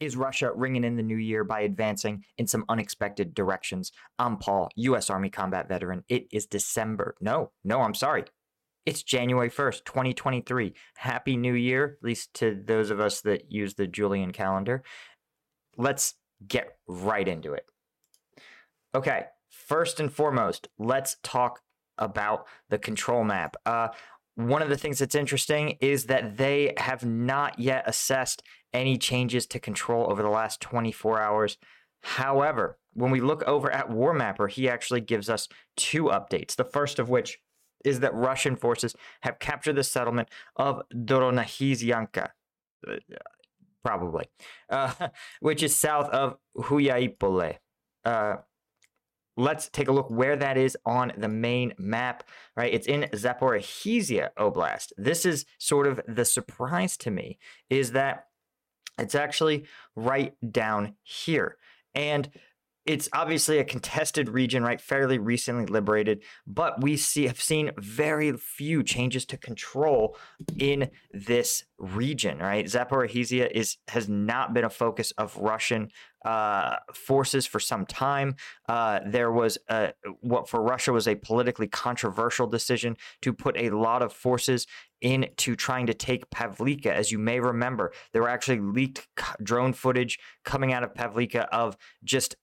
is Russia ringing in the new year by advancing in some unexpected directions? I'm Paul, U.S. Army combat veteran. It is December. No, no, I'm sorry. It's January 1st, 2023. Happy New Year, at least to those of us that use the Julian calendar. Let's get right into it. Okay, first and foremost, let's talk about the control map. Uh, one of the things that's interesting is that they have not yet assessed any changes to control over the last 24 hours. However, when we look over at War Mapper, he actually gives us two updates. The first of which is that Russian forces have captured the settlement of Doronahizianka, probably, uh, which is south of Huliaipole. Uh, let's take a look where that is on the main map, right? It's in Zaporizhia Oblast. This is sort of the surprise to me is that it's actually right down here. And it's obviously a contested region, right? Fairly recently liberated, but we see have seen very few changes to control in this region, right? Zaporizhia is has not been a focus of Russian uh, forces for some time. Uh, there was a, what for Russia was a politically controversial decision to put a lot of forces into trying to take Pavlivka. As you may remember, there were actually leaked drone footage coming out of Pavlivka of just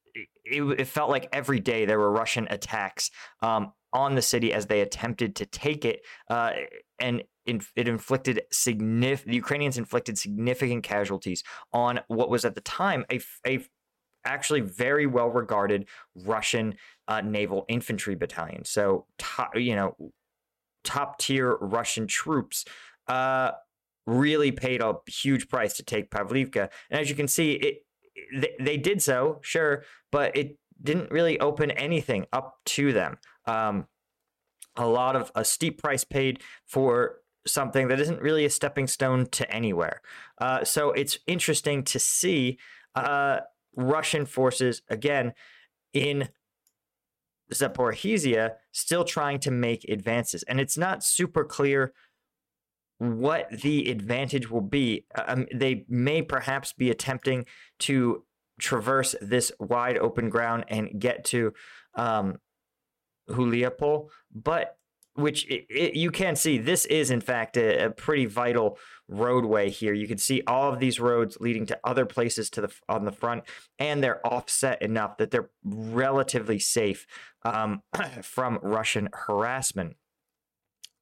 it, it felt like every day there were Russian attacks um, on the city as they attempted to take it, uh, and it inflicted significant. The Ukrainians inflicted significant casualties on what was at the time a, a actually very well regarded Russian uh, naval infantry battalion. So, top, you know, top tier Russian troops. Uh, really paid a huge price to take Pavlivka. And as you can see, it they, they did so, sure, but it didn't really open anything up to them. Um, a lot of a steep price paid for something that isn't really a stepping stone to anywhere. Uh, so it's interesting to see uh, Russian forces again in Zaporizhia still trying to make advances, and it's not super clear what the advantage will be. Um, they may perhaps be attempting to traverse this wide open ground and get to um, Huliapol, but which it, it, you can see this is in fact a, a, pretty vital roadway here. You can see all of these roads leading to other places to the on the front, and they're offset enough that they're relatively safe um, from Russian harassment.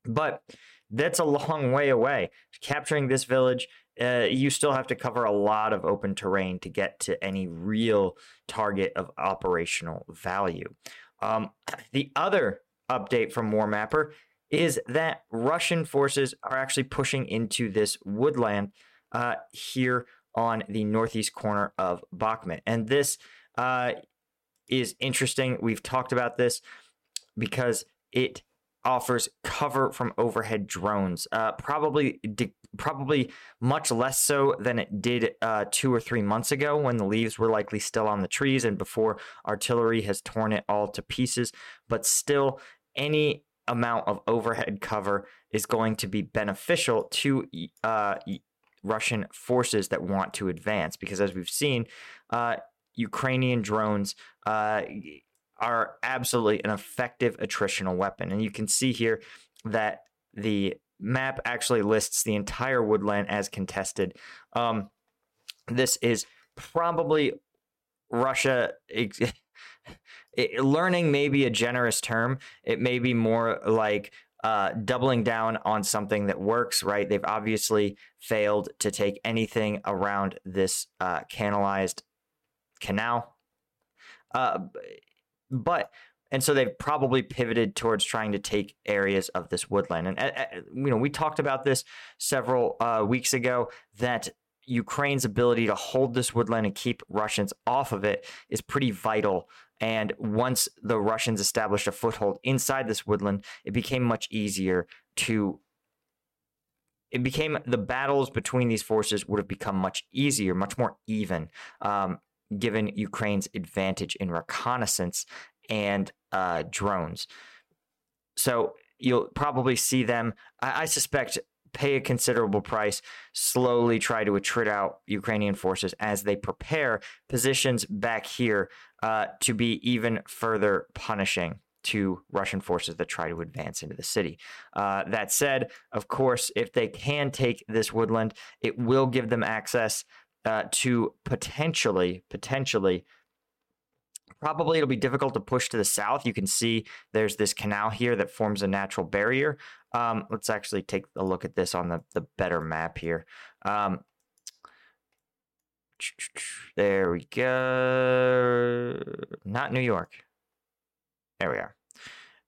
But that's a long way away. Capturing this village, uh, you still have to cover a lot of open terrain to get to any real target of operational value. Um, the other update from War Mapper is that Russian forces are actually pushing into this woodland uh, here on the northeast corner of Bakhmut. And this uh, is interesting. We've talked about this because it offers cover from overhead drones. Uh, probably, probably much less so than it did uh, two or three months ago when the leaves were likely still on the trees and before artillery has torn it all to pieces. But still, any amount of overhead cover is going to be beneficial to uh, Russian forces that want to advance because, as we've seen, uh, Ukrainian drones uh, are absolutely an effective attritional weapon. And you can see here that the map actually lists the entire woodland as contested. Um, this is probably Russia. It, learning may be a generous term. It may be more like uh, doubling down on something that works, right? They've obviously failed to take anything around this uh, canalized canal. Uh, but and so they've probably pivoted towards trying to take areas of this woodland. And uh, you know, we talked about this several uh, weeks ago that Ukraine's ability to hold this woodland and keep Russians off of it is pretty vital. And once the Russians established a foothold inside this woodland, it became much easier to. It became the battles between these forces would have become much easier, much more even. Um, given Ukraine's advantage in reconnaissance and uh, drones. So you'll probably see them, I, I suspect, pay a considerable price, slowly try to attrit out Ukrainian forces as they prepare positions back here uh, to be even further punishing to Russian forces that try to advance into the city. Uh, that said, of course, if they can take this woodland, it will give them access uh, to potentially, potentially Probably it'll be difficult to push to the south. You can see there's this canal here that forms a natural barrier. Um, let's actually take a look at this on the, the better map here. Um, there we go. Not New York. There we are.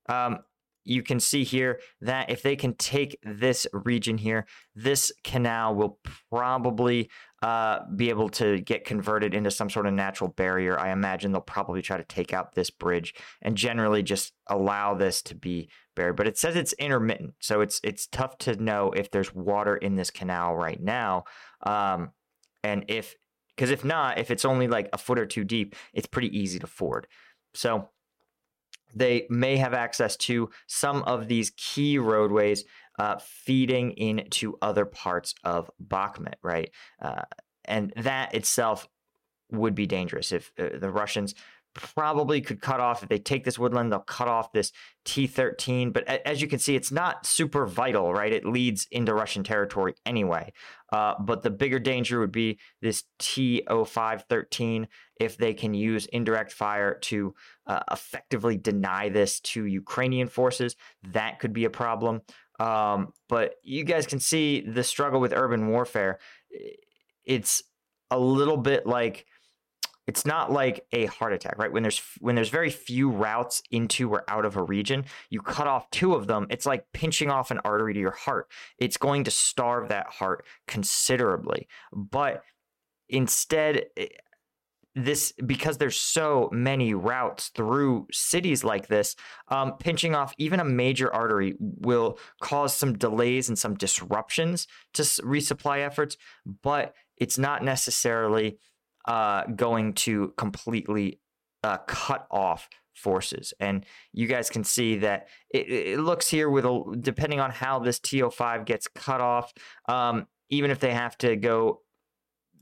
Um, you can see here that if they can take this region here, this canal will probably uh, be able to get converted into some sort of natural barrier. I imagine they'll probably try to take out this bridge and generally just allow this to be buried. But it says it's intermittent, so it's it's tough to know if there's water in this canal right now, um, and if because if not, if it's only like a foot or two deep, it's pretty easy to ford. So they may have access to some of these key roadways uh, feeding into other parts of Bakhmut, right? Uh, and that itself would be dangerous if uh, the Russians probably could cut off if they take this woodland they'll cut off this t13 but as you can see it's not super vital right? It leads into russian territory anyway. Uh, but the bigger danger would be this t0513 if they can use indirect fire to uh, effectively deny this to ukrainian forces that could be a problem. Um, but you guys can see the struggle with urban warfare. It's a little bit like it's not like a heart attack right? When there's when there's very few routes into or out of a region you cut off two of them it's like pinching off an artery to your heart. It's going to starve that heart considerably. But instead this because there's so many routes through cities like this um, pinching off even a major artery will cause some delays and some disruptions to resupply efforts. But it's not necessarily uh, going to completely uh, cut off forces. And you guys can see that it, it, looks here with a, depending on how this TO5 gets cut off, um, even if they have to go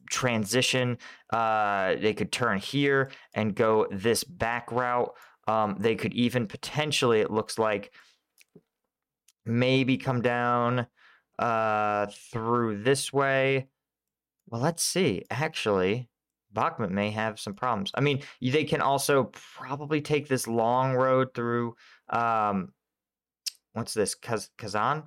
transition, uh, they could turn here and go this back route. Um, they could even potentially, it looks like, maybe come down uh, through this way. Well, let's see. Actually, Bakhmut may have some problems. I mean, they can also probably take this long road through um, what's this Kaz- Kazan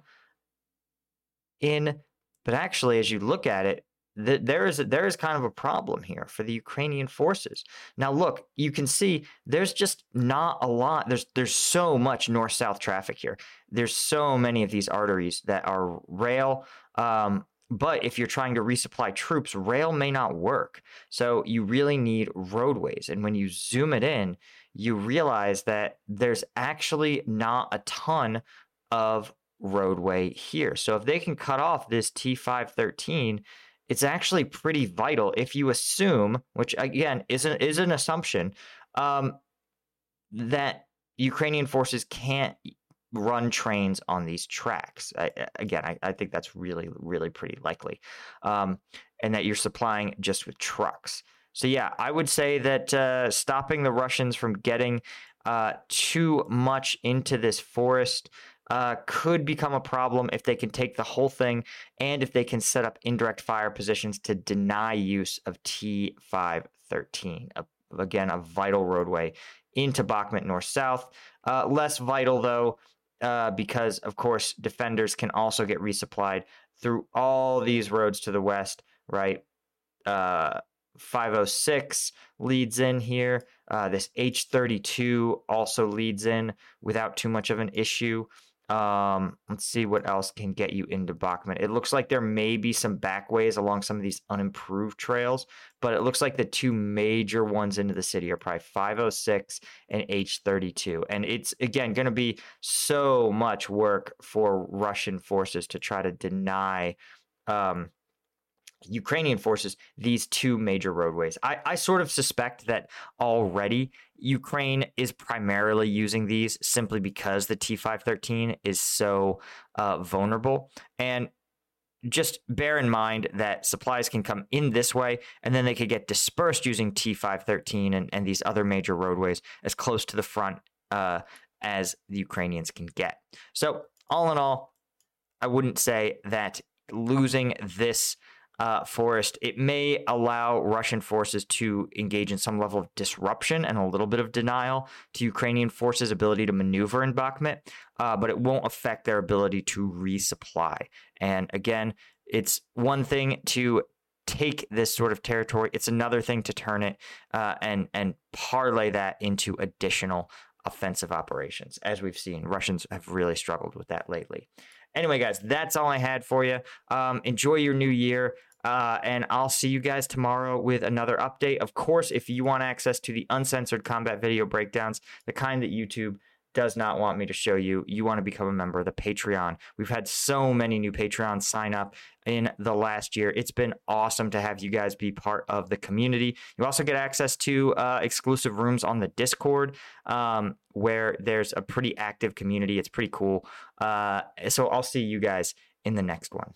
in, but actually, as you look at it, th- there is a, there is kind of a problem here for the Ukrainian forces. Now, look, you can see there's just not a lot. There's there's so much north south traffic here. There's so many of these arteries that are rail. Um, but if you're trying to resupply troops, rail may not work. So you really need roadways. And when you zoom it in, you realize that there's actually not a ton of roadway here. So if they can cut off this T513, it's actually pretty vital if you assume, which again is an, is an assumption, um, that Ukrainian forces can't run trains on these tracks. I, again, I, I, think that's really, really pretty likely. Um, and that you're supplying just with trucks. So, yeah, I would say that uh, stopping the Russians from getting uh, too much into this forest uh, could become a problem if they can take the whole thing and if they can set up indirect fire positions to deny use of T513. Again, a vital roadway into Bakhmut north south. Uh, less vital, though, uh, because of course defenders can also get resupplied through all these roads to the west, right? Uh, 506 leads in here. Uh, this H32 also leads in without too much of an issue. Um, let's see what else can get you into Bakhmut. It looks like there may be some backways along some of these unimproved trails, but it looks like the two major ones into the city are probably 506 and H32. And it's again going to be so much work for Russian forces to try to deny um, Ukrainian forces these two major roadways. I, I sort of suspect that already Ukraine is primarily using these simply because the T513 is so uh, vulnerable. And just bear in mind that supplies can come in this way and then they could get dispersed using T513 and, and these other major roadways as close to the front uh, as the Ukrainians can get. So, all in all, I wouldn't say that losing this uh, forest, it may allow Russian forces to engage in some level of disruption and a little bit of denial to Ukrainian forces' ability to maneuver in Bakhmut, uh, but it won't affect their ability to resupply. And again, it's one thing to take this sort of territory; it's another thing to turn it uh, and and parlay that into additional offensive operations. As we've seen, Russians have really struggled with that lately. Anyway, guys, that's all I had for you. Um, enjoy your new year. Uh, and I'll see you guys tomorrow with another update. Of course, if you want access to the uncensored combat video breakdowns, the kind that YouTube does not want me to show you, you want to become a member of the Patreon. We've had so many new Patreons sign up in the last year. It's been awesome to have you guys be part of the community. You also get access to uh, exclusive rooms on the Discord um, where there's a pretty active community. It's pretty cool. Uh, so I'll see you guys in the next one.